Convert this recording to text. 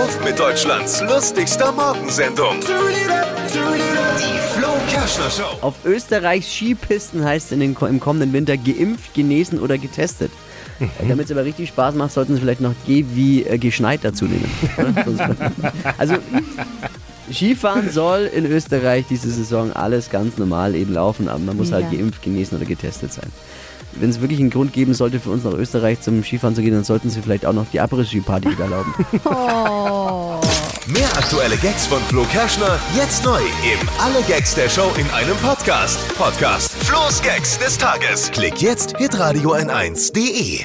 Auf mit Deutschlands lustigster Morgensendung. Die Flo Kerschner Show. Auf Österreichs Skipisten heißt es in den, im kommenden Winter geimpft, genesen oder getestet. Äh, Damit es aber richtig Spaß macht, sollten Sie vielleicht noch G wie äh, geschneit dazu nehmen. also Skifahren soll in Österreich diese Saison alles ganz normal eben laufen, aber man muss halt Ja. geimpft, genesen oder getestet sein. Wenn es wirklich einen Grund geben sollte, für uns nach Österreich zum Skifahren zu gehen, dann sollten Sie vielleicht auch noch die Abriss-Ski-Party wieder erlauben. Mehr aktuelle Gags von Flo Kerschner jetzt neu im Alle Gags der Show in einem Podcast. Podcast Flo's Gags des Tages. Klick jetzt hitradio n1.de.